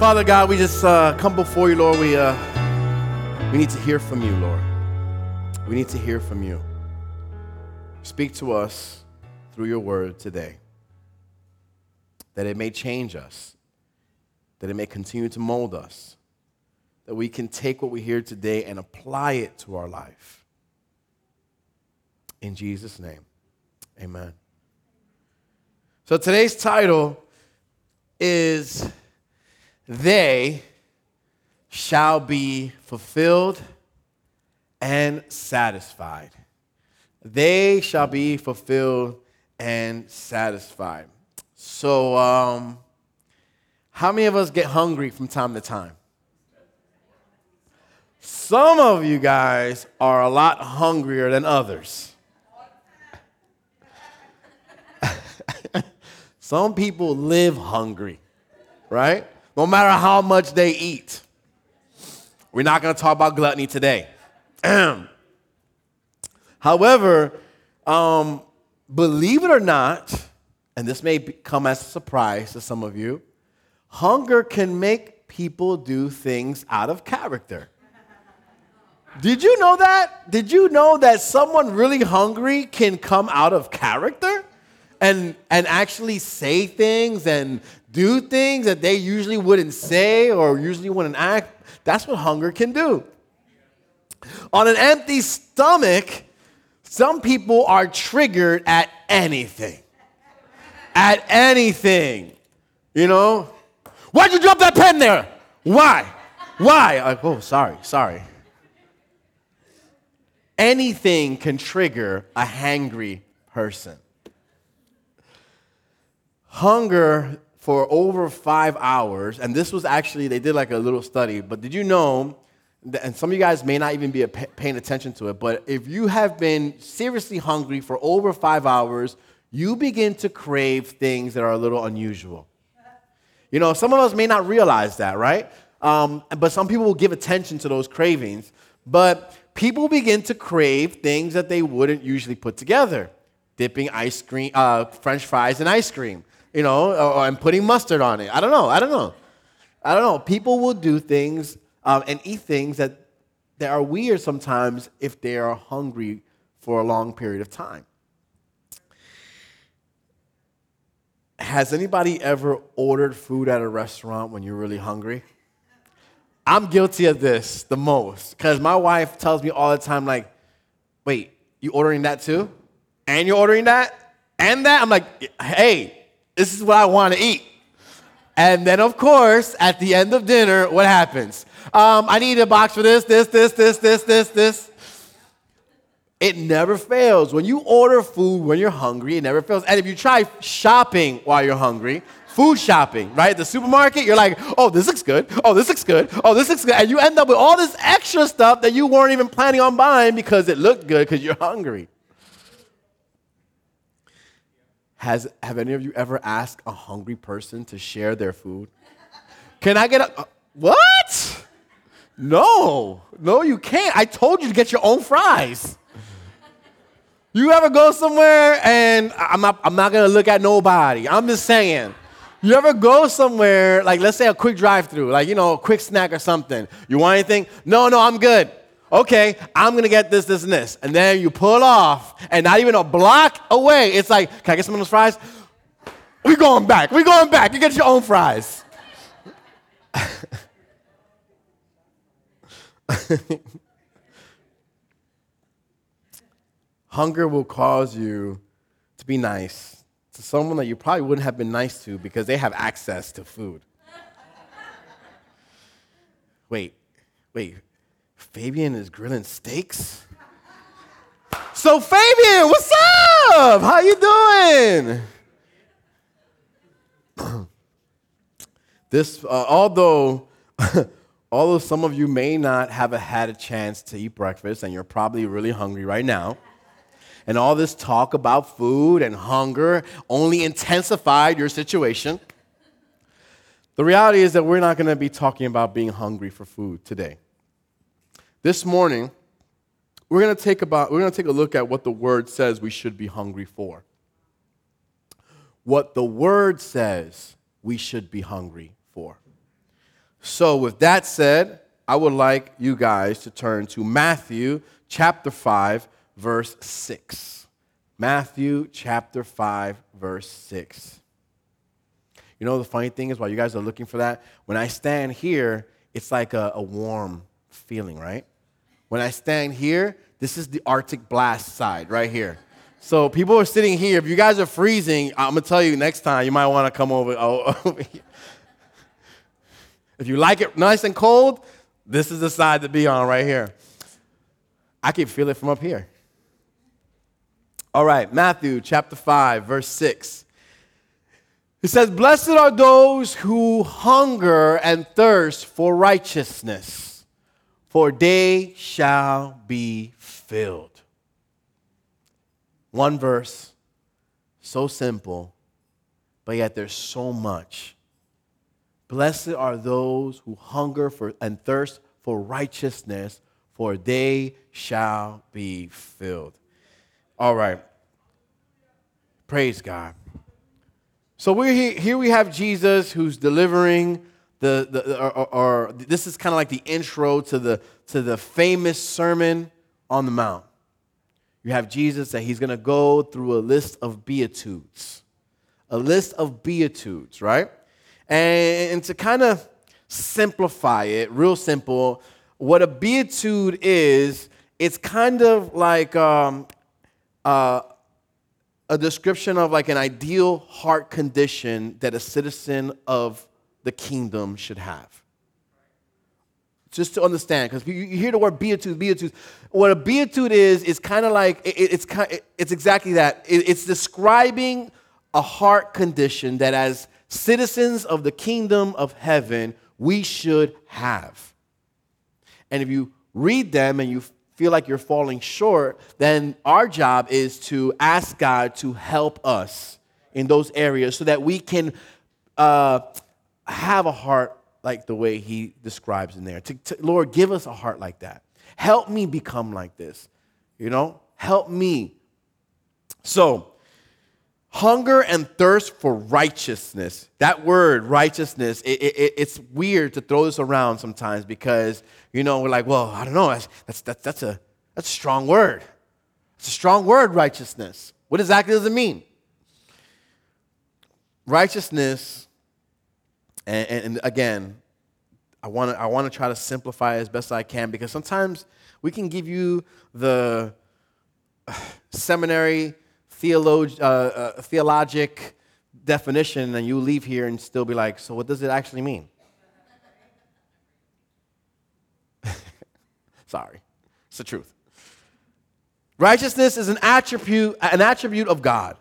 Father God, we just uh, come before you, Lord. We, uh, we need to hear from you, Lord. We need to hear from you. Speak to us through your word today, that it may change us, that it may continue to mold us, that we can take what we hear today and apply it to our life. In Jesus' name, amen. So today's title is They Shall Be Fulfilled and Satisfied. They shall be fulfilled and satisfied. So, um, how many of us get hungry from time to time? Some of you guys are a lot hungrier than others. Some people live hungry, right? No matter how much they eat. We're not going to talk about gluttony today. However, um, believe it or not, and this may come as a surprise to some of you, hunger can make people do things out of character. Did you know that? Did you know that someone really hungry can come out of character and, and actually say things and do things that they usually wouldn't say or usually wouldn't act? That's what hunger can do. On an empty stomach, some people are triggered at anything. At anything. You know? Why'd you drop that pen there? Why? Why? Like, oh, sorry, sorry. Anything can trigger a hangry person. Hunger for over five hours, and this was actually, they did like a little study, but did you know and some of you guys may not even be paying attention to it, but if you have been seriously hungry for over five hours, you begin to crave things that are a little unusual. You know, some of us may not realize that, right? Um, but some people will give attention to those cravings. But people begin to crave things that they wouldn't usually put together dipping ice cream, uh, French fries in ice cream, you know, or I'm putting mustard on it. I don't know. I don't know. I don't know. People will do things um, and eat things that, that are weird sometimes if they are hungry for a long period of time. Has anybody ever ordered food at a restaurant when you're really hungry? I'm guilty of this the most because my wife tells me all the time, like, wait, you ordering that too? And you're ordering that? And that? I'm like, hey, this is what I want to eat. And then, of course, at the end of dinner, what happens? Um, I need a box for this, this, this, this, this, this, this. It never fails. When you order food when you're hungry, it never fails. And if you try shopping while you're hungry, food shopping, right? The supermarket, you're like, oh, this looks good. Oh, this looks good. Oh, this looks good. And you end up with all this extra stuff that you weren't even planning on buying because it looked good because you're hungry. Has, have any of you ever asked a hungry person to share their food? Can I get a. Uh, what? No, no, you can't. I told you to get your own fries. You ever go somewhere and I'm not, I'm not gonna look at nobody. I'm just saying. You ever go somewhere, like let's say a quick drive through, like, you know, a quick snack or something. You want anything? No, no, I'm good. Okay, I'm gonna get this, this, and this. And then you pull off, and not even a block away, it's like, can I get some of those fries? We going back. We going back. You get your own fries. Hunger will cause you to be nice to someone that you probably wouldn't have been nice to because they have access to food. wait, wait, Fabian is grilling steaks? So Fabian, what's up? How you doing? this, uh, although although some of you may not have had a chance to eat breakfast and you're probably really hungry right now, and all this talk about food and hunger only intensified your situation. The reality is that we're not going to be talking about being hungry for food today. This morning, we're going to take about we're going to take a look at what the word says we should be hungry for. What the word says we should be hungry for. So, with that said, I would like you guys to turn to Matthew chapter 5, verse 6. Matthew chapter 5, verse 6. You know, the funny thing is, while you guys are looking for that, when I stand here, it's like a, a warm feeling, right? When I stand here, this is the Arctic blast side right here. So people are sitting here. If you guys are freezing, I'm gonna tell you next time you might want to come over, oh, over here. If you like it nice and cold, this is the side to be on right here. I can feel it from up here. All right, Matthew chapter 5, verse 6. It says, Blessed are those who hunger and thirst for righteousness, for they shall be filled. One verse, so simple, but yet there's so much. Blessed are those who hunger for and thirst for righteousness, for they shall be filled. All right. Praise God. So we're here, here we have Jesus who's delivering the, the or, or, this is kind of like the intro to the to the famous sermon on the mount. You have Jesus that he's going to go through a list of beatitudes. A list of beatitudes, right? And, and to kind of simplify it, real simple, what a beatitude is, it's kind of like um, uh, a description of like an ideal heart condition that a citizen of the kingdom should have. Just to understand, because you hear the word beatitude, beatitude. What a beatitude is is kind of like it, it's kind, it's exactly that. It, it's describing a heart condition that, as citizens of the kingdom of heaven, we should have. And if you read them and you feel like you're falling short, then our job is to ask God to help us in those areas so that we can uh, have a heart like the way He describes in there. To, to, Lord, give us a heart like that. Help me become like this. You know, help me. So, hunger and thirst for righteousness. That word, righteousness, it, it, it's weird to throw this around sometimes because, you know, we're like, well, I don't know, that's, that's, that's, that's, a, that's a strong word. It's a strong word, righteousness. What exactly does it mean? Righteousness, and, and, and again, I want to I wanna try to simplify as best I can because sometimes we can give you the seminary theolog, uh, uh, theologic definition, and you leave here and still be like, so what does it actually mean? Sorry, it's the truth. Righteousness is an attribute, an attribute of God.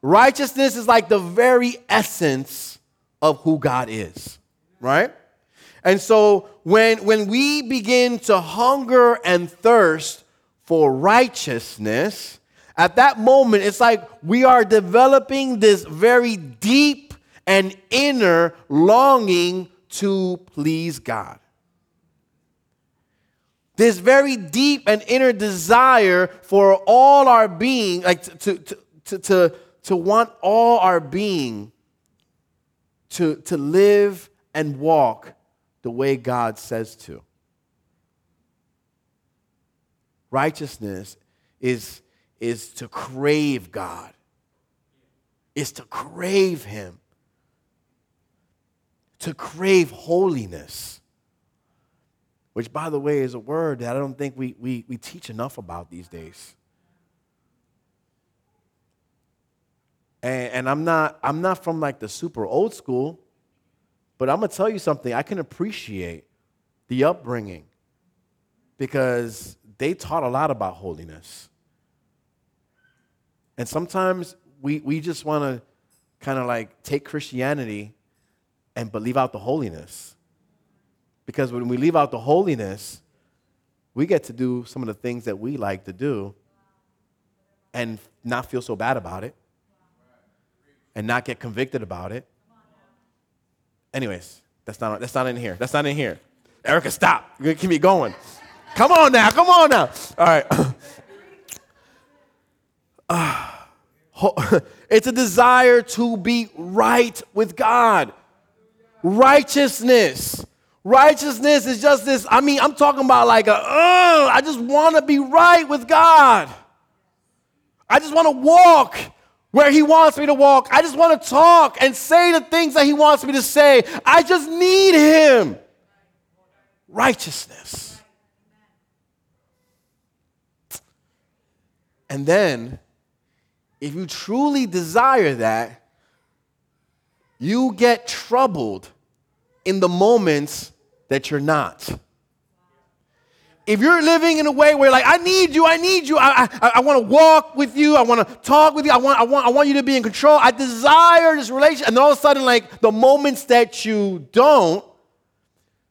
Righteousness is like the very essence of who God is, right? And so when, when we begin to hunger and thirst for righteousness, at that moment, it's like we are developing this very deep and inner longing to please God. This very deep and inner desire for all our being, like to, to, to, to, want all our being to, to live and walk the way God says to. Righteousness is is to crave God, is to crave Him, to crave holiness. Which, by the way, is a word that I don't think we, we, we teach enough about these days. And, and I'm, not, I'm not from like the super old school, but I'm going to tell you something. I can appreciate the upbringing because they taught a lot about holiness. And sometimes we, we just want to kind of like take Christianity and but leave out the holiness. Because when we leave out the holiness, we get to do some of the things that we like to do and not feel so bad about it and not get convicted about it. Anyways, that's not, that's not in here. That's not in here. Erica, stop. You're keep me going. Come on now. Come on now. All right. it's a desire to be right with God. righteousness. Righteousness is just this. I mean, I'm talking about like a, uh, I just want to be right with God. I just want to walk where He wants me to walk. I just want to talk and say the things that He wants me to say. I just need Him. Righteousness. And then, if you truly desire that, you get troubled in the moments that you're not. If you're living in a way where, like, I need you, I need you, I, I, I want to walk with you, I want to talk with you, I want, I, want, I want you to be in control, I desire this relationship, and all of a sudden, like, the moments that you don't,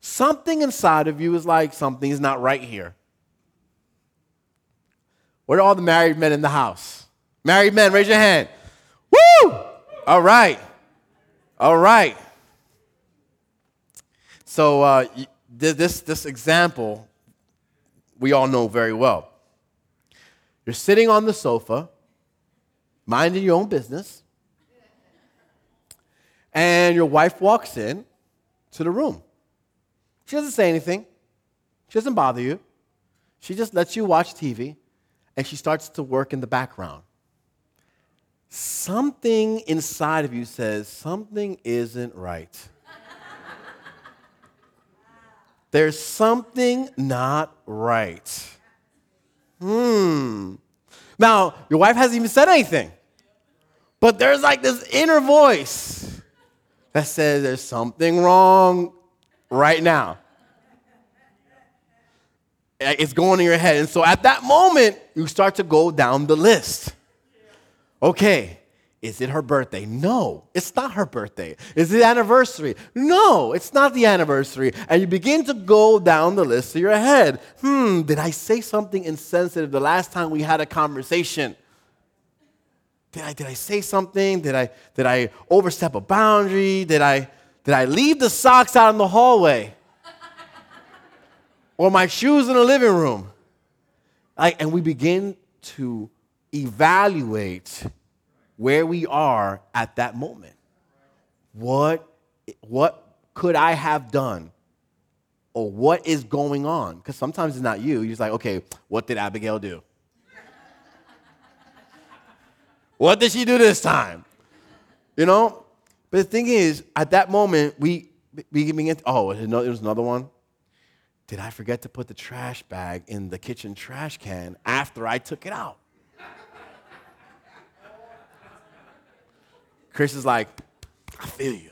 something inside of you is like, something is not right here. Where are all the married men in the house? Married men, raise your hand. Woo! All right. All right. So uh, this, this example, we all know very well. You're sitting on the sofa, minding your own business, and your wife walks in to the room. She doesn't say anything. She doesn't bother you. She just lets you watch TV, and she starts to work in the background. Something inside of you says something isn't right. There's something not right. Hmm. Now, your wife hasn't even said anything, but there's like this inner voice that says there's something wrong right now. It's going in your head. And so at that moment, you start to go down the list. Okay, is it her birthday? No, it's not her birthday. Is it anniversary? No, it's not the anniversary. And you begin to go down the list of your head. Hmm, did I say something insensitive the last time we had a conversation? Did I, did I say something? Did I, did I overstep a boundary? Did I, did I leave the socks out in the hallway? or my shoes in the living room? Like, and we begin to evaluate where we are at that moment. What, what could I have done? Or what is going on? Because sometimes it's not you. You're just like, okay, what did Abigail do? what did she do this time? You know? But the thing is, at that moment, we, we begin, oh, there's another one. Did I forget to put the trash bag in the kitchen trash can after I took it out? Chris is like, I feel you.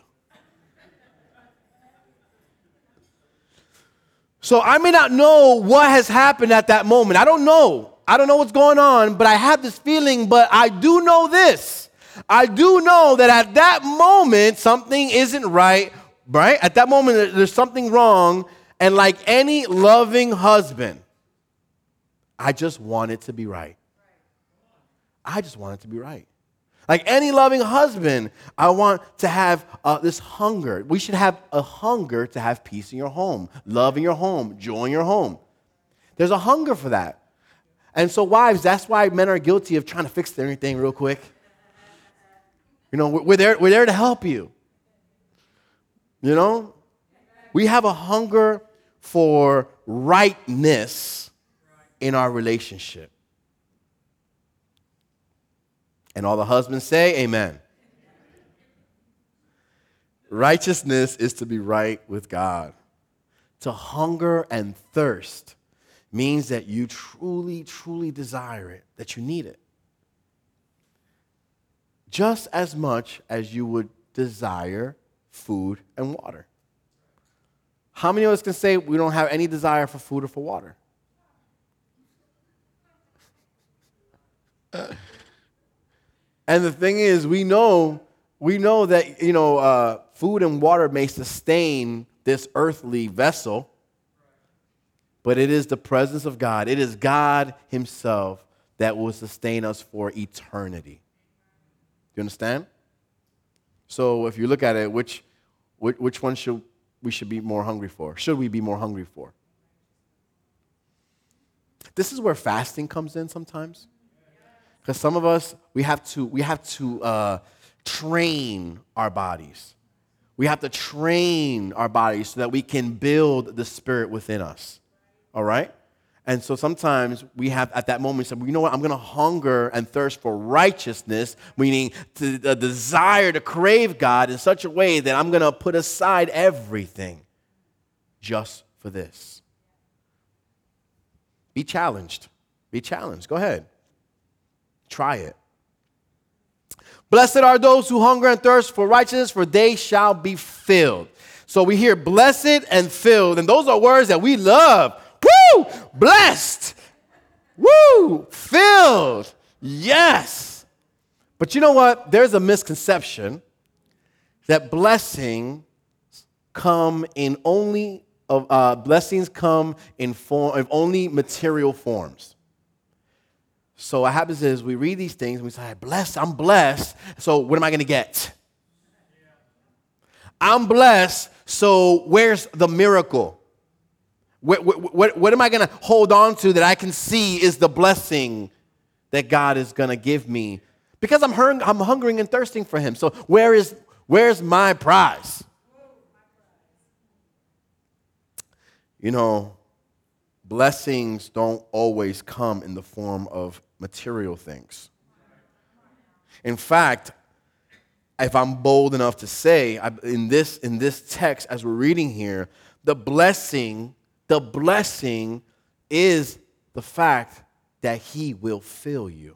So I may not know what has happened at that moment. I don't know. I don't know what's going on, but I have this feeling, but I do know this. I do know that at that moment, something isn't right, right? At that moment, there's something wrong. And like any loving husband, I just want it to be right. I just want it to be right. Like any loving husband, I want to have uh, this hunger. We should have a hunger to have peace in your home, love in your home, joy in your home. There's a hunger for that. And so, wives, that's why men are guilty of trying to fix everything real quick. You know, we're there, we're there to help you. You know? We have a hunger for rightness in our relationship. And all the husbands say, Amen. Righteousness is to be right with God. To hunger and thirst means that you truly, truly desire it, that you need it. Just as much as you would desire food and water. How many of us can say we don't have any desire for food or for water? And the thing is, we know, we know that, you know, uh, food and water may sustain this earthly vessel, but it is the presence of God. It is God Himself that will sustain us for eternity. Do you understand? So if you look at it, which, which, which one should we should be more hungry for? Should we be more hungry for? This is where fasting comes in sometimes. Because some of us, we have to, we have to uh, train our bodies. We have to train our bodies so that we can build the spirit within us. All right? And so sometimes we have at that moment said, well, you know what, I'm going to hunger and thirst for righteousness, meaning to, the desire to crave God in such a way that I'm going to put aside everything just for this. Be challenged. Be challenged. Go ahead. Try it. Blessed are those who hunger and thirst for righteousness, for they shall be filled. So we hear blessed and filled, and those are words that we love. Woo! Blessed. Woo! Filled. Yes. But you know what? There's a misconception that blessings come in only uh, blessings come in form of only material forms. So what happens is we read these things and we say, blessed, I'm blessed. So what am I going to get? I'm blessed. So where's the miracle? What, what, what, what am I going to hold on to that I can see is the blessing that God is going to give me? Because I'm, hung, I'm hungering and thirsting for Him. So where is, where's my prize? You know, blessings don't always come in the form of material things. In fact, if I'm bold enough to say, in this, in this text, as we're reading here, the blessing, the blessing is the fact that He will fill you.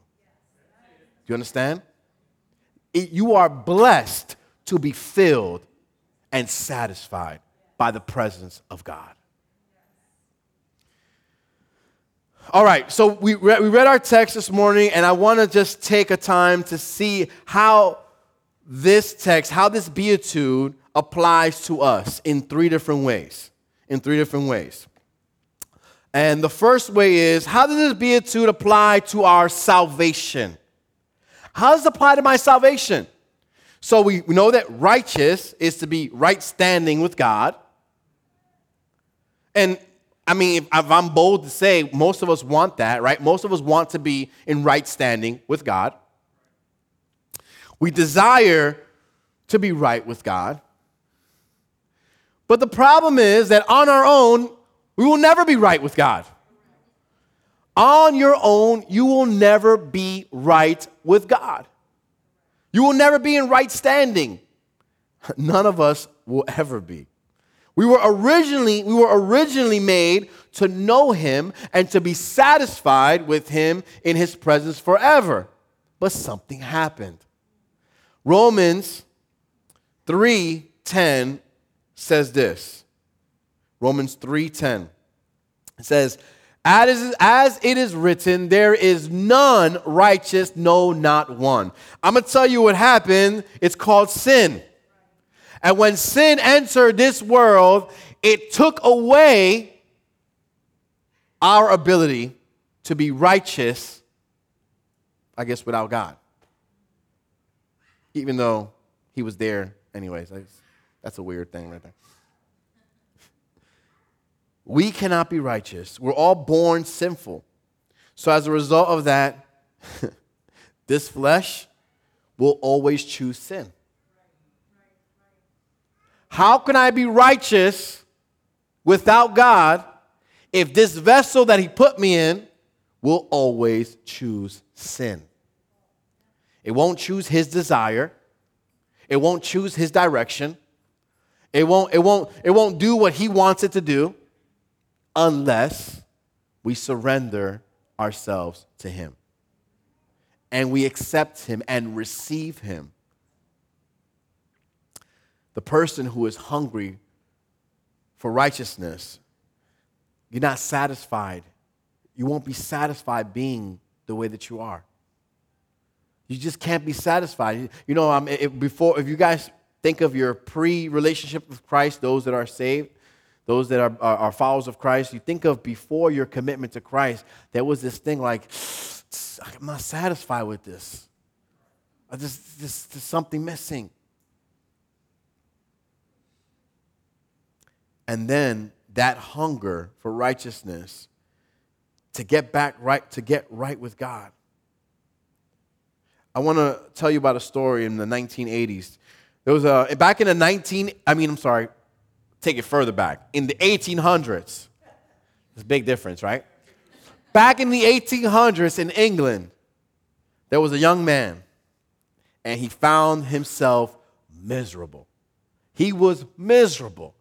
Do you understand? It, you are blessed to be filled and satisfied by the presence of God. All right, so we read, we read our text this morning, and I want to just take a time to see how this text, how this beatitude applies to us in three different ways. In three different ways. And the first way is how does this beatitude apply to our salvation? How does it apply to my salvation? So we, we know that righteous is to be right standing with God. And I mean, if, if, I'm bold to say, most of us want that, right? Most of us want to be in right standing with God. We desire to be right with God. But the problem is that on our own, we will never be right with God. On your own, you will never be right with God. You will never be in right standing. None of us will ever be. We were originally, we were originally made to know him and to be satisfied with him in his presence forever. But something happened. Romans 3:10 says this. Romans 3:10. It says, as, as it is written, there is none righteous, no, not one. I'm going to tell you what happened. It's called sin. And when sin entered this world, it took away our ability to be righteous, I guess, without God. Even though he was there anyways. That's a weird thing right there. We cannot be righteous. We're all born sinful. So, as a result of that, this flesh will always choose sin. How can I be righteous without God if this vessel that He put me in will always choose sin? It won't choose His desire, it won't choose His direction, it won't, it won't, it won't do what He wants it to do unless we surrender ourselves to Him and we accept Him and receive Him the person who is hungry for righteousness, you're not satisfied. You won't be satisfied being the way that you are. You just can't be satisfied. You know, um, if before if you guys think of your pre-relationship with Christ, those that are saved, those that are, are, are, followers of Christ, you think of before your commitment to Christ, there was this thing like, I'm not satisfied with this. There's, there's, there's something missing. And then that hunger for righteousness to get back right, to get right with God. I want to tell you about a story in the 1980s. There was a, back in the 19, I mean, I'm sorry, take it further back. In the 1800s, there's a big difference, right? Back in the 1800s in England, there was a young man, and he found himself miserable. He was miserable.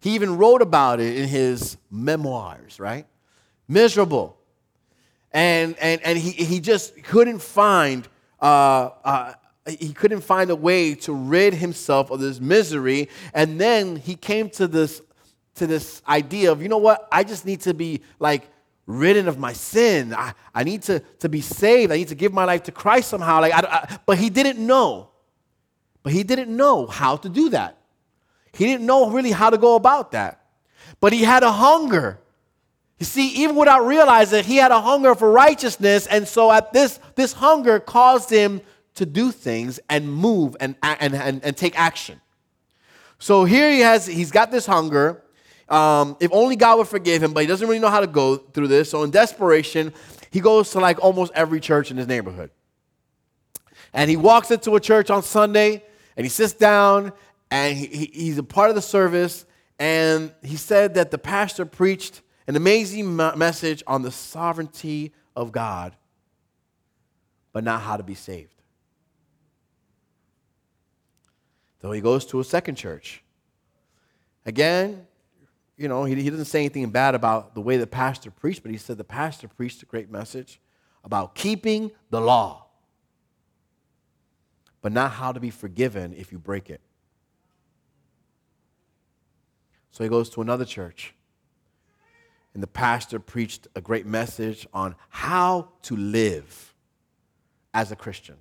He even wrote about it in his memoirs, right? Miserable. And, and, and he, he just couldn't find uh, uh, he couldn't find a way to rid himself of this misery. And then he came to this, to this idea of, you know what? I just need to be like ridden of my sin. I, I need to, to be saved. I need to give my life to Christ somehow. Like, I, I, but he didn't know. But he didn't know how to do that. He didn't know really how to go about that. But he had a hunger. You see, even without realizing, he had a hunger for righteousness. And so at this, this hunger caused him to do things and move and, and, and, and take action. So here he has, he's got this hunger. Um, if only God would forgive him, but he doesn't really know how to go through this. So in desperation, he goes to like almost every church in his neighborhood. And he walks into a church on Sunday and he sits down and he, he, he's a part of the service. And he said that the pastor preached an amazing message on the sovereignty of God, but not how to be saved. So he goes to a second church. Again, you know, he, he doesn't say anything bad about the way the pastor preached, but he said the pastor preached a great message about keeping the law, but not how to be forgiven if you break it. So he goes to another church. And the pastor preached a great message on how to live as a Christian.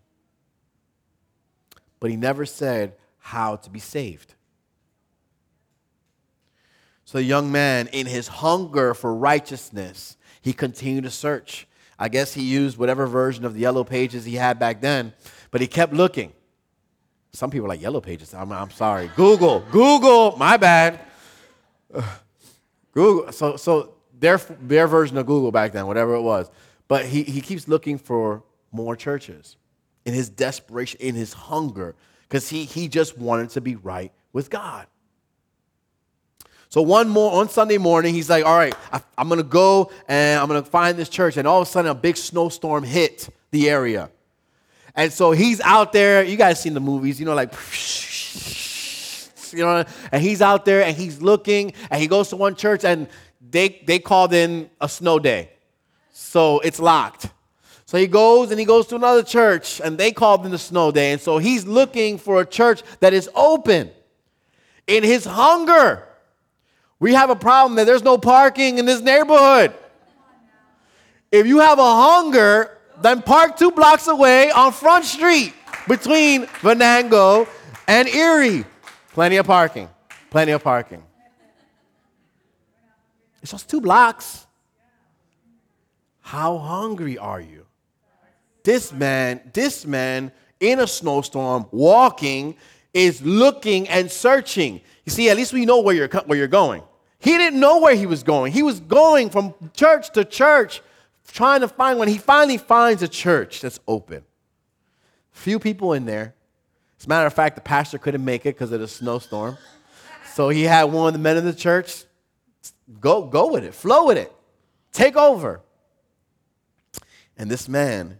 But he never said how to be saved. So the young man, in his hunger for righteousness, he continued to search. I guess he used whatever version of the yellow pages he had back then, but he kept looking. Some people like yellow pages. I'm, I'm sorry. Google, Google, my bad. Google. So, so their, their version of Google back then, whatever it was. But he, he keeps looking for more churches in his desperation, in his hunger because he, he just wanted to be right with God. So one more on Sunday morning, he's like, "All right, I, am gonna go and I'm gonna find this church." And all of a sudden, a big snowstorm hit the area, and so he's out there. You guys seen the movies, you know, like, you know, and he's out there and he's looking, and he goes to one church and they they called in a snow day, so it's locked. So he goes and he goes to another church, and they called in the snow day. And so he's looking for a church that is open. In his hunger, we have a problem that there's no parking in this neighborhood. If you have a hunger, then park two blocks away on Front Street between Venango and Erie. Plenty of parking. Plenty of parking. It's just two blocks. How hungry are you? This man, this man in a snowstorm, walking, is looking and searching. You see, at least we know where you're, where you're going. He didn't know where he was going. He was going from church to church, trying to find one. He finally finds a church that's open. Few people in there. As a matter of fact, the pastor couldn't make it because of the snowstorm. So he had one of the men in the church go, go with it, flow with it, take over. And this man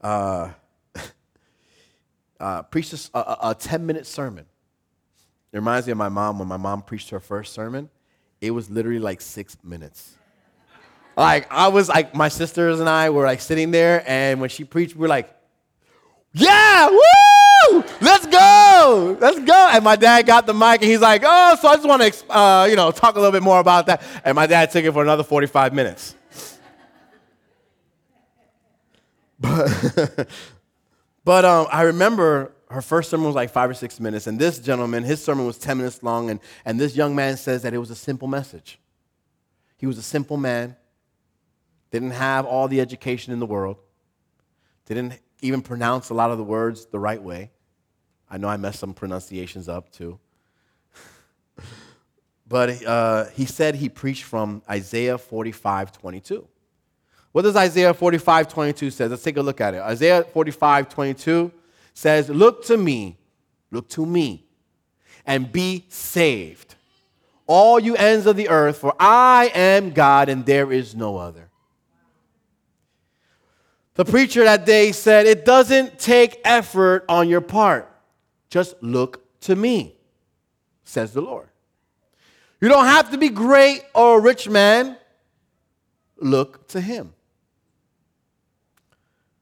uh, uh, preached a, a, a 10 minute sermon. It reminds me of my mom when my mom preached her first sermon. It was literally like six minutes. Like, I was like, my sisters and I were like sitting there, and when she preached, we were like, yeah, woo! Let's go! Let's go! And my dad got the mic and he's like, oh, so I just want to, uh, you know, talk a little bit more about that. And my dad took it for another 45 minutes. But, but um, I remember her first sermon was like five or six minutes, and this gentleman, his sermon was 10 minutes long, and, and this young man says that it was a simple message. He was a simple man, didn't have all the education in the world, didn't even pronounce a lot of the words the right way. I know I messed some pronunciations up too. but uh, he said he preached from Isaiah 45 22. What does Isaiah 45, 22 says? Let's take a look at it. Isaiah 45, 22 says, Look to me, look to me, and be saved. All you ends of the earth, for I am God and there is no other. The preacher that day said, It doesn't take effort on your part. Just look to me, says the Lord. You don't have to be great or a rich man. Look to him.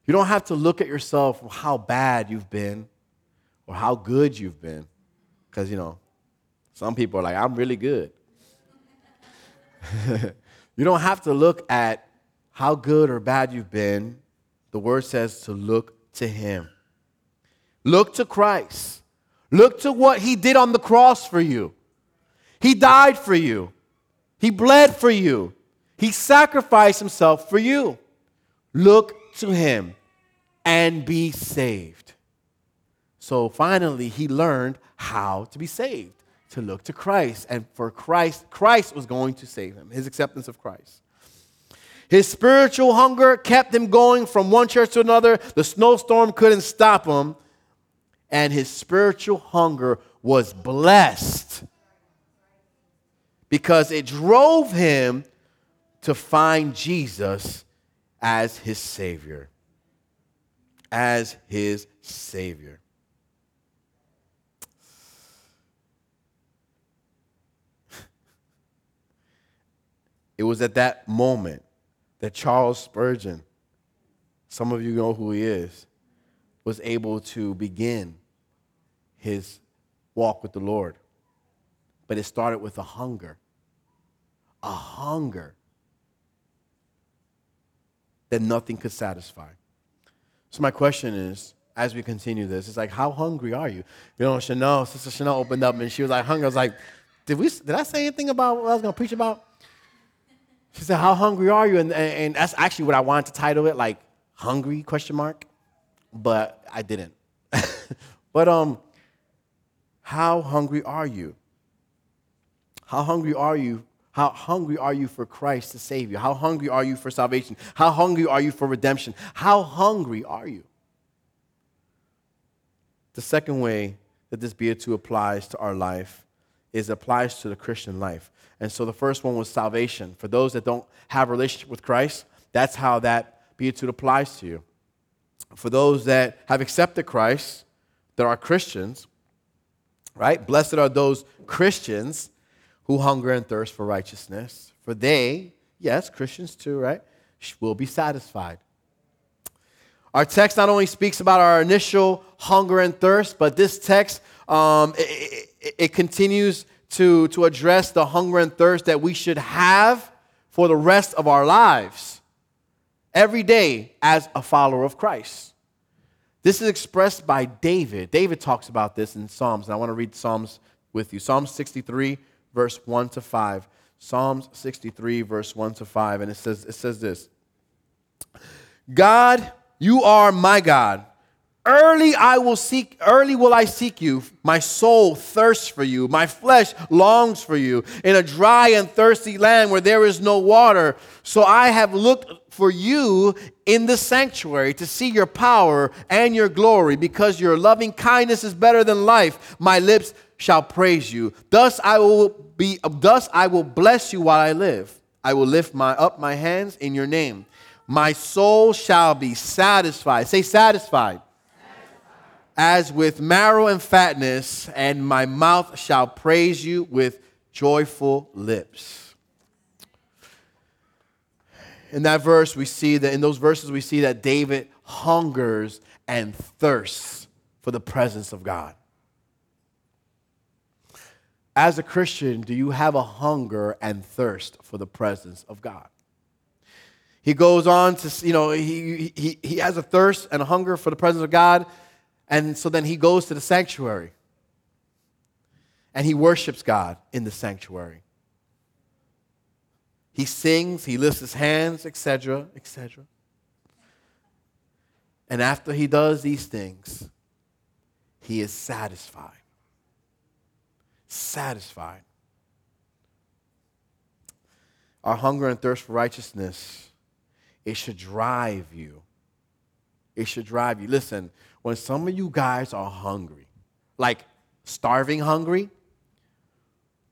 You don't have to look at yourself how bad you've been or how good you've been. Because, you know, some people are like, I'm really good. you don't have to look at how good or bad you've been. The word says to look to him. Look to Christ. Look to what he did on the cross for you. He died for you. He bled for you. He sacrificed himself for you. Look to him and be saved. So finally, he learned how to be saved, to look to Christ. And for Christ, Christ was going to save him, his acceptance of Christ. His spiritual hunger kept him going from one church to another. The snowstorm couldn't stop him. And his spiritual hunger was blessed because it drove him to find Jesus as his Savior. As his Savior. It was at that moment that Charles Spurgeon, some of you know who he is, was able to begin his walk with the Lord. But it started with a hunger. A hunger that nothing could satisfy. So, my question is as we continue this, it's like, how hungry are you? You know, Chanel, Sister Chanel opened up and she was like, hungry. I was like, did, we, did I say anything about what I was going to preach about? She said, how hungry are you? And, and that's actually what I wanted to title it, like, hungry, question mark. But I didn't. but um, how hungry are you? How hungry are you how hungry are you for Christ to save you? How hungry are you for salvation? How hungry are you for redemption? How hungry are you? The second way that this beatitude applies to our life is applies to the Christian life. And so the first one was salvation. For those that don't have a relationship with Christ, that's how that beatitude applies to you. For those that have accepted Christ, that are Christians, right? Blessed are those Christians who hunger and thirst for righteousness, for they, yes, Christians too, right, will be satisfied. Our text not only speaks about our initial hunger and thirst, but this text um, it, it, it continues to, to address the hunger and thirst that we should have for the rest of our lives every day as a follower of Christ. This is expressed by David. David talks about this in Psalms, and I want to read Psalms with you. Psalm 63, verse 1 to 5. Psalms 63, verse 1 to 5. And it says, it says this God, you are my God. Early I will seek, early will I seek you. My soul thirsts for you. My flesh longs for you in a dry and thirsty land where there is no water. So I have looked for you in the sanctuary to see your power and your glory because your loving kindness is better than life. My lips shall praise you. Thus I will be thus I will bless you while I live. I will lift my up my hands in your name. My soul shall be satisfied. Say satisfied. As with marrow and fatness, and my mouth shall praise you with joyful lips. In that verse, we see that in those verses, we see that David hungers and thirsts for the presence of God as a Christian, do you have a hunger and thirst for the presence of God? He goes on to, you know, he, he, he has a thirst and a hunger for the presence of God. And so then he goes to the sanctuary and he worships God in the sanctuary. He sings, he lifts his hands, etc., etc. And after he does these things, he is satisfied satisfied. Our hunger and thirst for righteousness, it should drive you. It should drive you. Listen, when some of you guys are hungry, like starving hungry,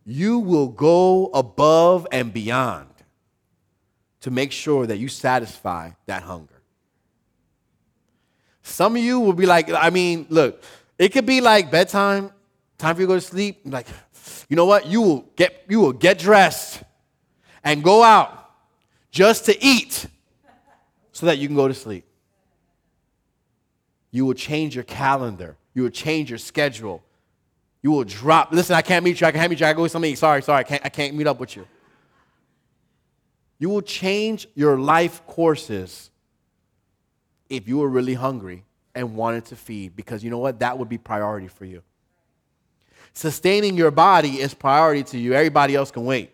you will go above and beyond to make sure that you satisfy that hunger. Some of you will be like, I mean, look, it could be like bedtime, time for you to go to sleep. Like, you know what? You will get you will get dressed and go out just to eat so that you can go to sleep. You will change your calendar. You will change your schedule. You will drop. Listen, I can't meet you. I can't meet you. I go with something. Sorry, sorry. I can't, I can't meet up with you. You will change your life courses if you were really hungry and wanted to feed, because you know what? That would be priority for you. Sustaining your body is priority to you. Everybody else can wait.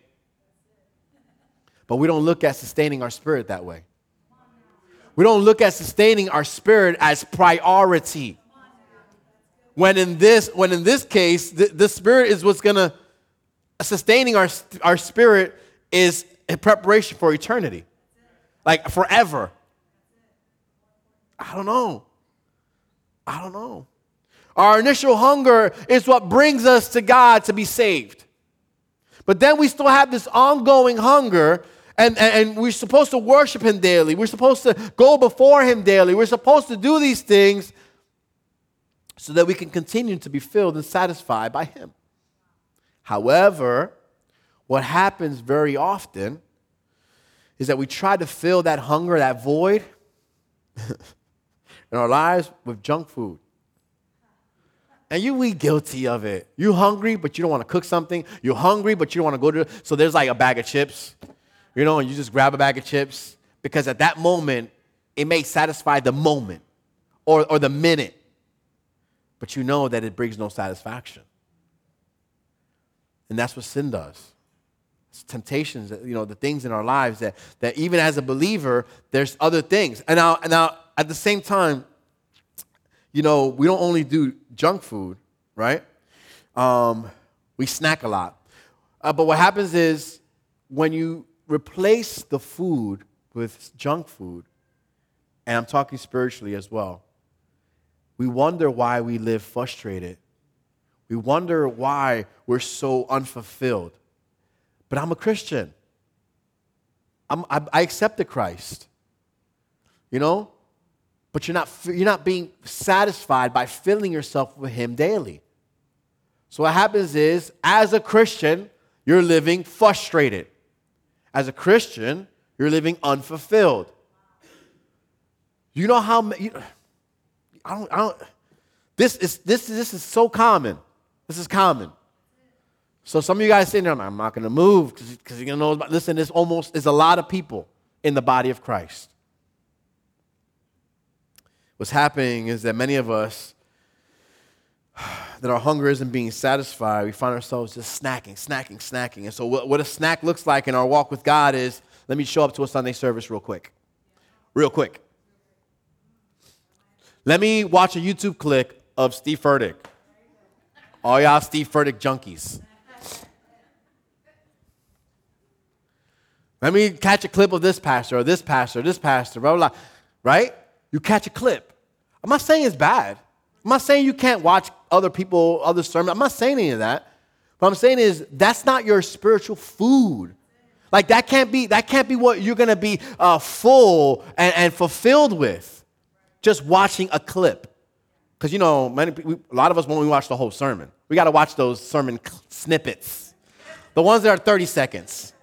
But we don't look at sustaining our spirit that way. We don't look at sustaining our spirit as priority. When in this, when in this case, the, the spirit is what's gonna sustaining our, our spirit is a preparation for eternity. Like forever. I don't know. I don't know. Our initial hunger is what brings us to God to be saved. But then we still have this ongoing hunger and, and, and we're supposed to worship Him daily. We're supposed to go before Him daily. We're supposed to do these things so that we can continue to be filled and satisfied by Him. However, what happens very often is that we try to fill that hunger, that void in our lives with junk food. And you we guilty of it. You hungry, but you don't want to cook something. You're hungry, but you don't want to go to. So there's like a bag of chips you know, and you just grab a bag of chips because at that moment, it may satisfy the moment or, or the minute, but you know that it brings no satisfaction. And that's what sin does. It's temptations, you know, the things in our lives that, that even as a believer, there's other things. And now, now, at the same time, you know, we don't only do junk food, right? Um, we snack a lot. Uh, but what happens is when you replace the food with junk food, and I'm talking spiritually as well, we wonder why we live frustrated. We wonder why we're so unfulfilled. But I'm a Christian. I'm, I, I accepted Christ. You know? But you're not, you're not being satisfied by filling yourself with Him daily. So what happens is, as a Christian, you're living frustrated. As a Christian, you're living unfulfilled. You know how you, I don't, I don't this is this this is so common. This is common. So some of you guys sitting there, I'm not going to move because you're going to know. Listen, there's almost there's a lot of people in the body of Christ. What's happening is that many of us that our hunger isn't being satisfied, we find ourselves just snacking, snacking, snacking. And so, what, a snack looks like in our walk with God is let me show up to a Sunday service real quick. Real quick. Let me watch a YouTube clip of Steve Furtick. All y'all Steve Furtick junkies. Let me catch a clip of this pastor or this pastor, or this pastor, blah, blah, blah. Right? You catch a clip. I'm not saying it's bad. I'm not saying you can't watch other people, other sermons. I'm not saying any of that. What I'm saying is that's not your spiritual food. Like that can't be that can't be what you're gonna be uh, full and, and fulfilled with. Just watching a clip, because you know, many we, a lot of us we watch the whole sermon, we got to watch those sermon snippets, the ones that are 30 seconds,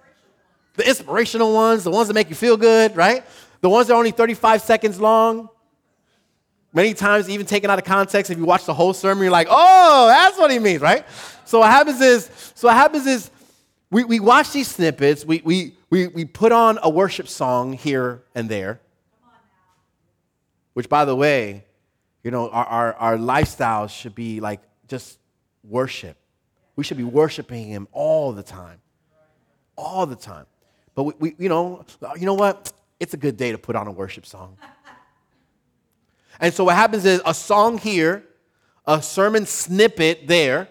the inspirational ones, the ones that make you feel good, right? The ones that are only 35 seconds long. Many times, even taken out of context, if you watch the whole sermon, you're like, oh, that's what he means, right? So what happens is, so what happens is we, we watch these snippets, we, we, we, we put on a worship song here and there. Which, by the way, you know, our, our, our lifestyles should be like just worship. We should be worshiping him all the time. All the time. But we, we you know, you know what? It's a good day to put on a worship song. And so what happens is a song here, a sermon snippet there,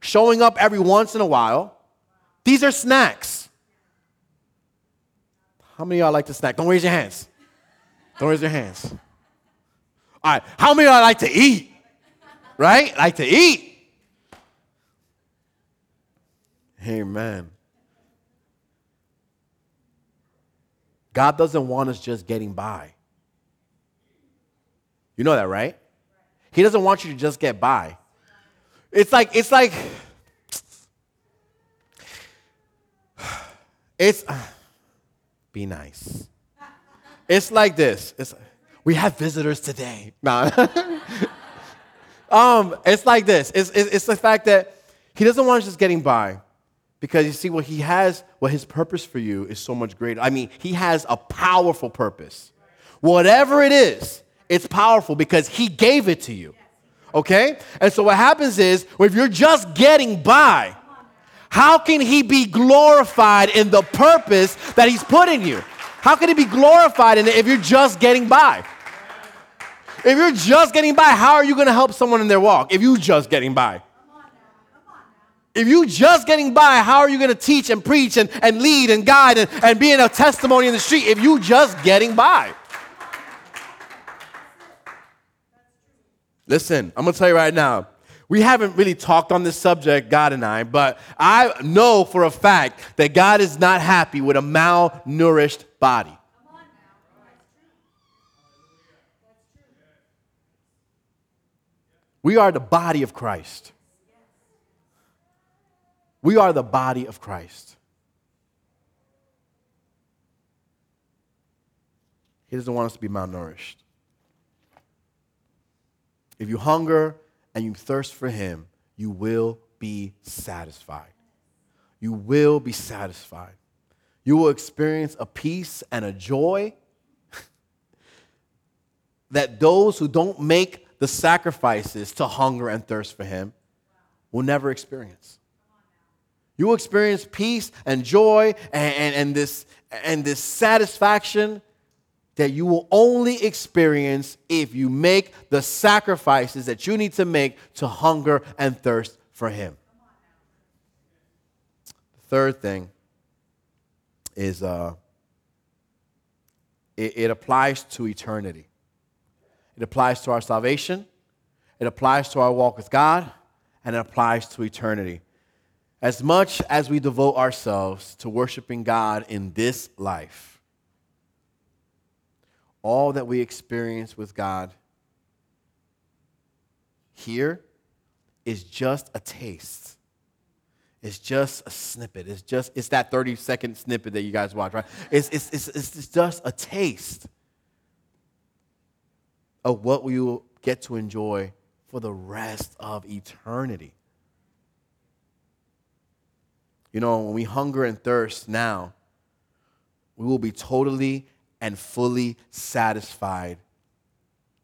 showing up every once in a while. These are snacks. How many of y'all like to snack? Don't raise your hands. Don't raise your hands. All right. How many of y'all like to eat? right? Like to eat. Amen. God doesn't want us just getting by. You know that, right? He doesn't want you to just get by. It's like, it's like, it's, be nice. It's like this. It's, we have visitors today. Um, it's like this. It's, it's, it's the fact that he doesn't want us just getting by. Because you see, what he has, what his purpose for you is so much greater. I mean, he has a powerful purpose. Whatever it is, it's powerful because he gave it to you. Okay? And so what happens is, if you're just getting by, how can he be glorified in the purpose that he's put in you? How can he be glorified in it if you're just getting by? If you're just getting by, how are you going to help someone in their walk if you're just getting by? If you're just getting by, how are you going to teach and preach and, and lead and guide and, and be in a testimony in the street if you're just getting by? Listen, I'm to tell you right now. We haven't really talked on this subject, God and I, but I know for a fact that God is not happy with a malnourished body. We are the body of Christ. We are the body of Christ. He doesn't want us to be malnourished. If you hunger and you thirst for Him, you will be satisfied. You will be satisfied. You will experience a peace and a joy that those who don't make the sacrifices to hunger and thirst for Him will never experience. You will experience peace and joy and, and, and, this, and this satisfaction that you will only experience if you make the sacrifices that you need to make to hunger and thirst for Him. The third thing is uh, it, it applies to eternity. It applies to our salvation, it applies to our walk with God, and it applies to eternity. As much as we devote ourselves to worshiping God in this life, all that we experience with God here is just a taste. It's just a snippet. It's just it's that 30 second snippet that you guys watch, right? It's, it's, it's, it's just a taste of what we will get to enjoy for the rest of eternity. You know, when we hunger and thirst now, we will be totally and fully satisfied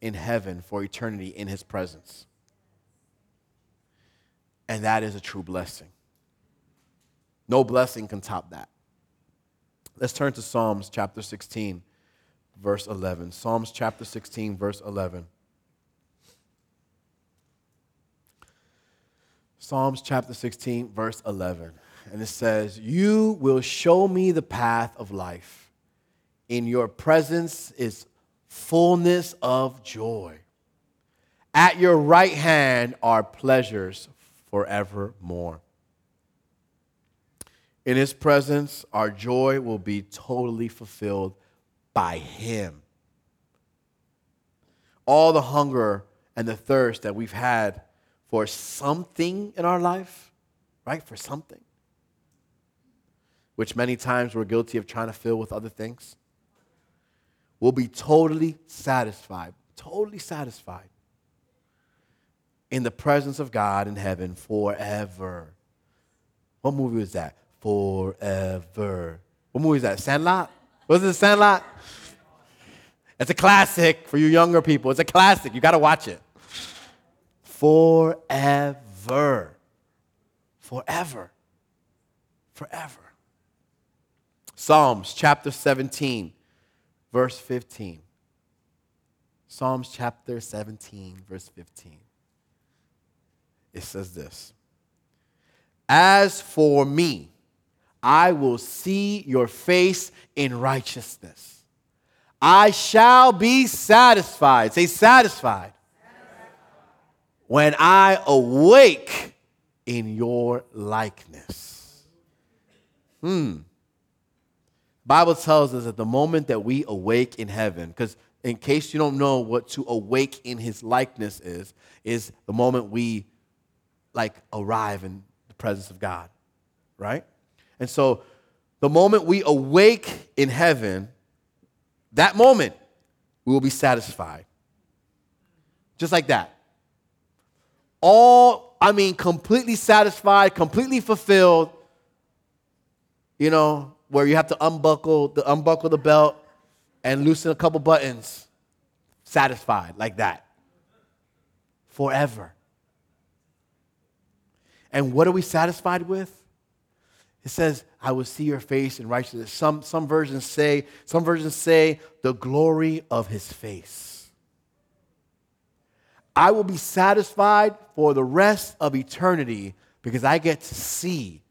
in heaven for eternity in His presence. And that is a true blessing. No blessing can top that. Let's turn to Psalms chapter 16, verse 11. Psalms chapter 16, verse 11. Psalms chapter 16, verse 11 and it says, You will show me the path of life. In your presence is fullness of joy. At your right hand are pleasures forevermore. In his presence, our joy will be totally fulfilled by him. All the hunger and the thirst that we've had for something in our life, right? For something which many times we're guilty of trying to fill with other things, will be totally satisfied, totally satisfied in the presence of God in heaven forever. What movie was that? Forever. What movie is that? Sandlot? Was it Sandlot? It's a classic for you younger people. It's a classic. You got to watch it. Forever. Forever. Forever. Psalms chapter 17, verse 15. Psalms chapter 17, verse 15. It says this As for me, I will see your face in righteousness. I shall be satisfied. Say, satisfied. when I awake in your likeness. Hmm. Bible tells us that the moment that we awake in heaven, because in case you don't know what to awake in his likeness is, is the moment we like arrive in the presence of God, right? And so the moment we awake in heaven, that moment we will be satisfied. Just like that. All, I mean, completely satisfied, completely fulfilled, you know, where you have to unbuckle the unbuckle the belt and loosen a couple buttons. Satisfied like that. Forever. And what are we satisfied with? It says, I will see your face in righteousness. Some, some versions say, some versions say, the glory of his face. I will be satisfied for the rest of eternity because I get to see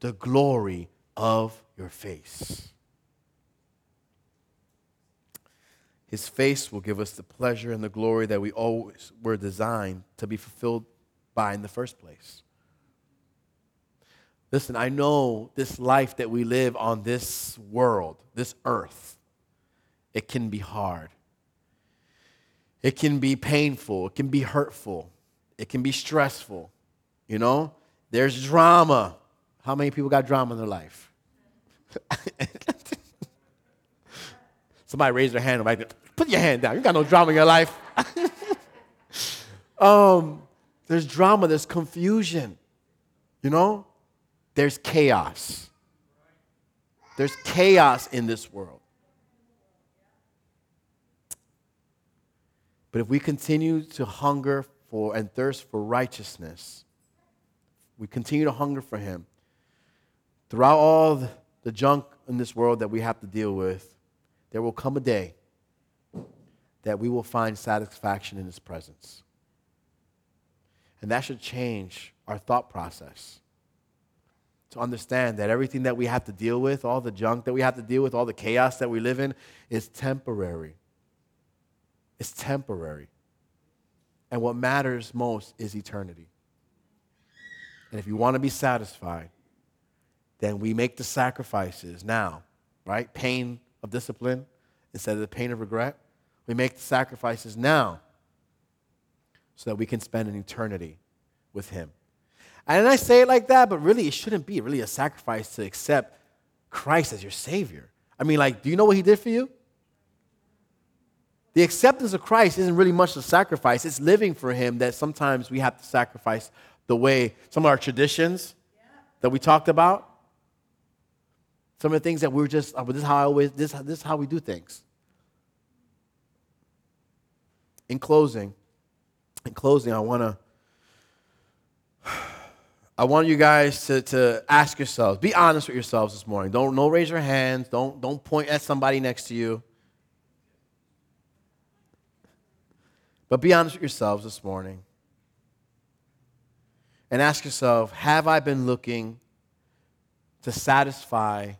the glory of your face. His face will give us the pleasure and the glory that we always were designed to be fulfilled by in the first place. Listen, I know this life that we live on this world, this earth, it can be hard. It can be painful. It can be hurtful. It can be stressful. You know, there's drama. How many people got drama in their life? Somebody raise their hand. I'm Like, Put your hand down. You got no drama in your life. um, there's drama. There's confusion. You know, there's chaos. There's chaos in this world. But if we continue to hunger for and thirst for righteousness, we continue to hunger for Him throughout all the junk in this world that we have to deal with, there will come a day that we will find satisfaction in His presence. And that should change our thought process to understand that everything that we have to deal with, all the junk that we have to deal with, all the chaos that we live in, is temporary. It's temporary. And what matters most is eternity. And if you want to be satisfied, then we make the sacrifices now, right? Pain of discipline instead of the pain of regret. We make the sacrifices now so that we can spend an eternity with Him. And I say it like that, but really, it shouldn't be really a sacrifice to accept Christ as your Savior. I mean, like, do you know what He did for you? The acceptance of Christ isn't really much a sacrifice. It's living for Him that sometimes we have to sacrifice the way some of our traditions that we talked about. Some of the things that we're just, oh, this is how I always, this, this is how we do things. In closing, in closing, I want to I want you guys to, to ask yourselves, be honest with yourselves this morning. Don't no raise your hands. Don't, don't point at somebody next to you. But be honest with yourselves this morning. And ask yourself, have I been looking to satisfy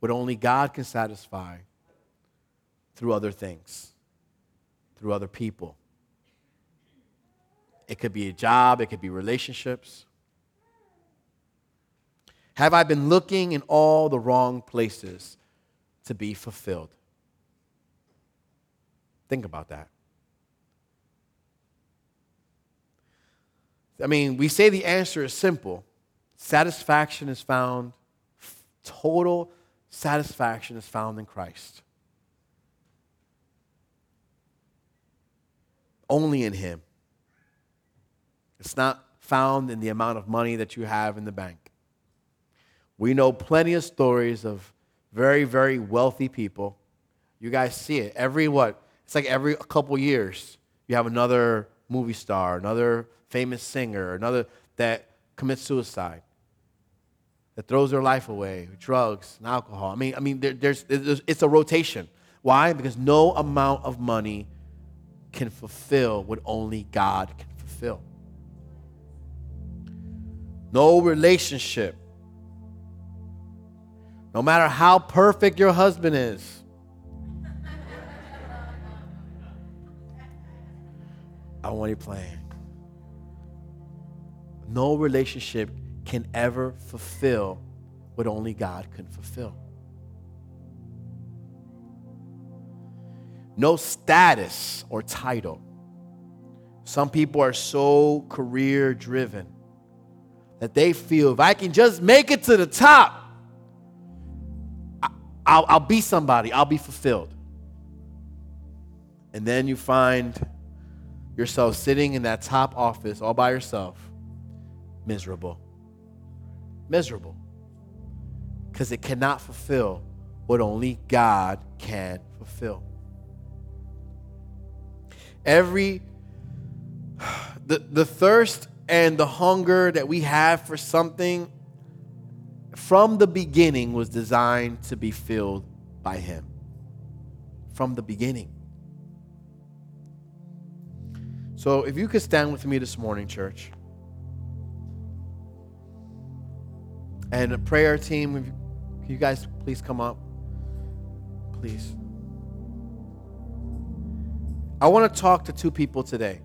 what only God can satisfy through other things, through other people? It could be a job, it could be relationships. Have I been looking in all the wrong places to be fulfilled? Think about that. I mean, we say the answer is simple satisfaction is found, total satisfaction is found in Christ. Only in Him. It's not found in the amount of money that you have in the bank. We know plenty of stories of very, very wealthy people. You guys see it. Every what? It's like every couple years, you have another movie star, another famous singer, another that commits suicide, that throws their life away, drugs and alcohol. I mean, I mean, there, there's, there's, it's a rotation. Why? Because no amount of money can fulfill what only God can fulfill. No relationship no matter how perfect your husband is. I want you playing. No relationship can ever fulfill what only God can fulfill. No status or title. Some people are so career driven that they feel if I can just make it to the top, I'll, I'll be somebody, I'll be fulfilled. And then you find yourself sitting in that top office all by yourself, miserable. Miserable. Because it cannot fulfill what only God can fulfill. Every the, the thirst and the hunger that we have for something from the beginning was designed to be filled by Him. From the beginning. So if you could stand with me this morning, church. And a prayer team, you guys please come up? Please. I want to talk to two people today.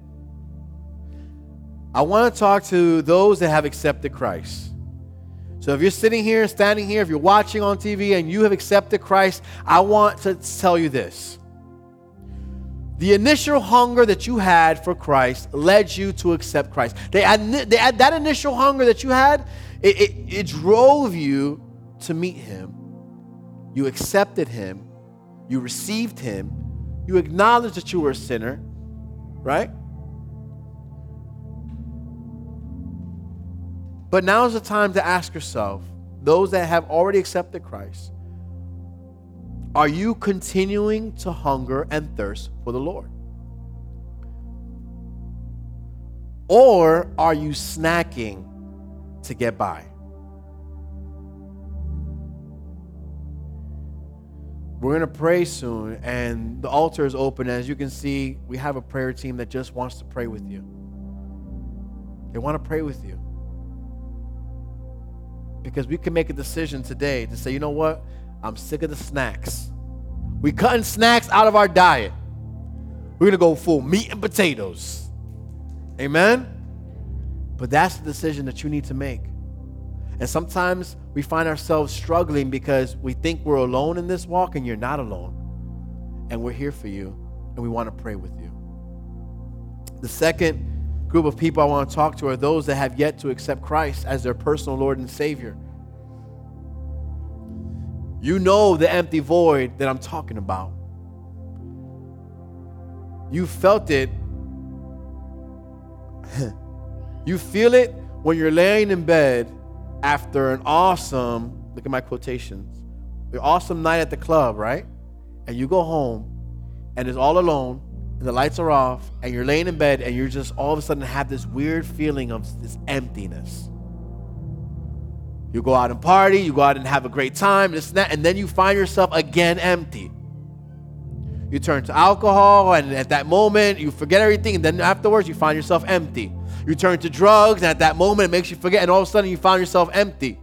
I want to talk to those that have accepted Christ. So if you're sitting here, standing here, if you're watching on TV and you have accepted Christ, I want to tell you this. The initial hunger that you had for Christ led you to accept Christ. They that initial hunger that you had, it, it, it drove you to meet Him. You accepted Him. You received Him. You acknowledged that you were a sinner, right? But now is the time to ask yourself those that have already accepted Christ, are you continuing to hunger and thirst for the Lord? Or are you snacking to get by? We're going to pray soon, and the altar is open. As you can see, we have a prayer team that just wants to pray with you. They want to pray with you. Because we can make a decision today to say, you know what? I'm sick of the snacks. We cutting snacks out of our diet. We're gonna go full meat and potatoes. Amen? But that's the decision that you need to make. And sometimes we find ourselves struggling because we think we're alone in this walk, and you're not alone. And we're here for you, and we want to pray with you. The second group of people I want to talk to are those that have yet to accept Christ as their personal Lord and Savior. You know the empty void that I'm talking about. You felt it. you feel it when you're laying in bed after an awesome, look at my quotations, an awesome night at the club, right? And you go home and it's all alone and the lights are off and you're laying in bed and you're just all of a sudden have this weird feeling of this emptiness. You go out and party, you go out and have a great time, this and that, and then you find yourself again empty. You turn to alcohol, and at that moment, you forget everything, and then afterwards, you find yourself empty. You turn to drugs, and at that moment, it makes you forget, and all of a sudden, you find yourself empty.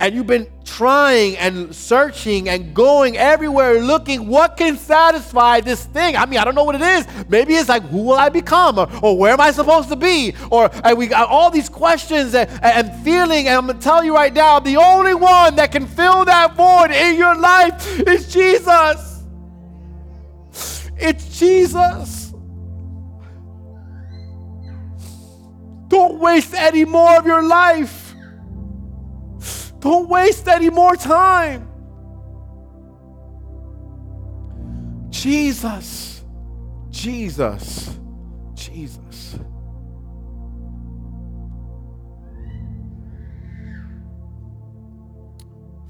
And you've been trying and searching and going everywhere looking what can satisfy this thing. I mean i don't know what it is. Maybe it's like who will i become? Or, or where am i supposed to be? Or we got all these questions and, and feeling and i'm going to tell you right now the only one that can fill that void in your life is jesus. It's jesus don't waste any more of your life don't waste any more time. Jesus, Jesus, Jesus.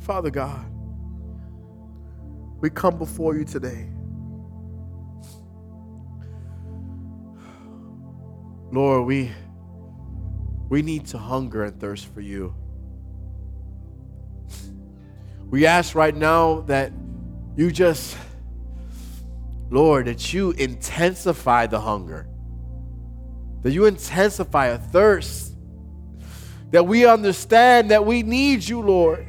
Father God, we come before you today. Lord, we, we need to hunger and thirst for you. We ask right now that you just, Lord, that you intensify the hunger, that you intensify a thirst, that we understand that we need you, Lord,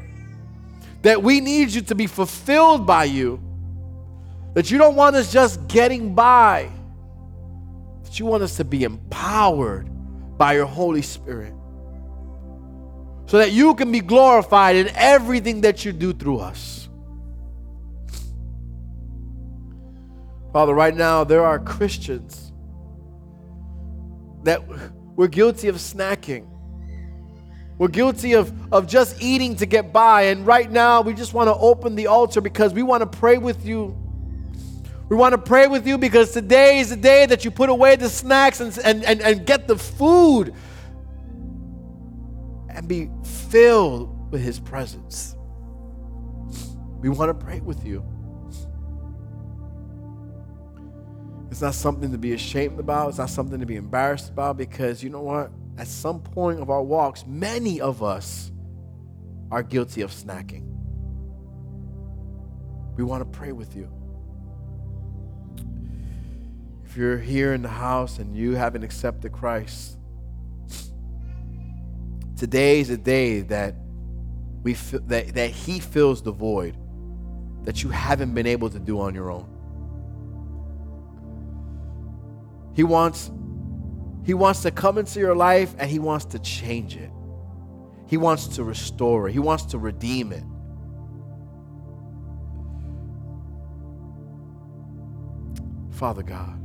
that we need you to be fulfilled by you, that you don't want us just getting by, that you want us to be empowered, by your Holy Spirit so that you can be glorified in everything that you do through us. Father, right now there are Christians that we're guilty of snacking. We're guilty of, of just eating to get by. And right now, we just want to open the altar because we want to pray with you. We want to pray with you because today is the day that you put away the snacks and, and, and, and get the food and be filled with His presence. We want to pray with you. It's not something to be ashamed about. It's not something to be embarrassed about because you know what? At some point of our walks, many of us are guilty of snacking. We want to pray with you. If you're here in the house and you haven't accepted Christ, Today is a day that we feel, that, that He fills the void that you haven't been able to do on your own. He wants He wants to come into your life and He wants to change it. He wants to restore it. He wants to redeem it. Father God,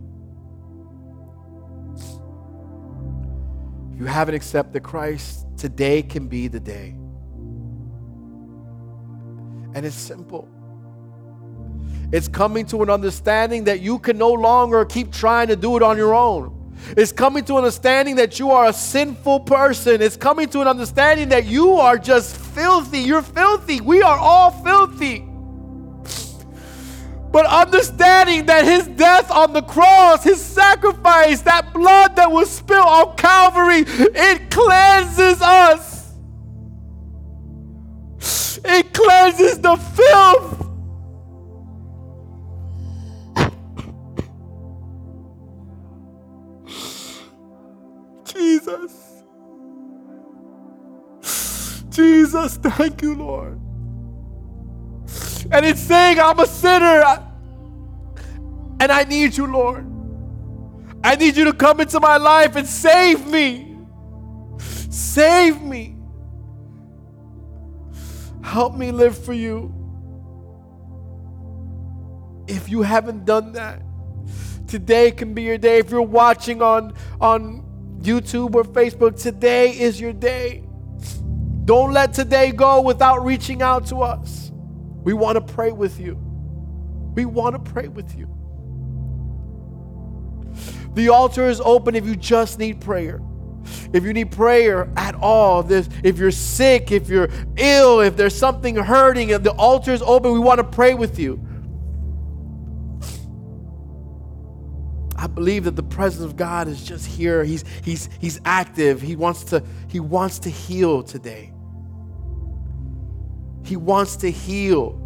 you haven't accepted Christ, Today can be the day. And it's simple. It's coming to an understanding that you can no longer keep trying to do it on your own. It's coming to an understanding that you are a sinful person. It's coming to an understanding that you are just filthy. You're filthy. We are all filthy. But understanding that his death on the cross, his sacrifice, that blood that was spilled on Calvary, it cleanses us. It cleanses the filth. Jesus. Jesus, thank you, Lord. And it's saying, I'm a sinner. And I need you, Lord. I need you to come into my life and save me. Save me. Help me live for you. If you haven't done that, today can be your day. If you're watching on, on YouTube or Facebook, today is your day. Don't let today go without reaching out to us. We want to pray with you. We want to pray with you. The altar is open if you just need prayer. If you need prayer at all, this, if you're sick, if you're ill, if there's something hurting, if the altar is open, we want to pray with you. I believe that the presence of God is just here. He's, he's, he's active. He wants, to, he wants to heal today. He wants to heal.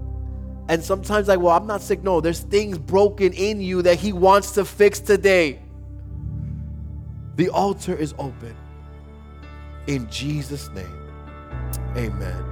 And sometimes, like, well, I'm not sick. No, there's things broken in you that He wants to fix today. The altar is open. In Jesus' name, amen.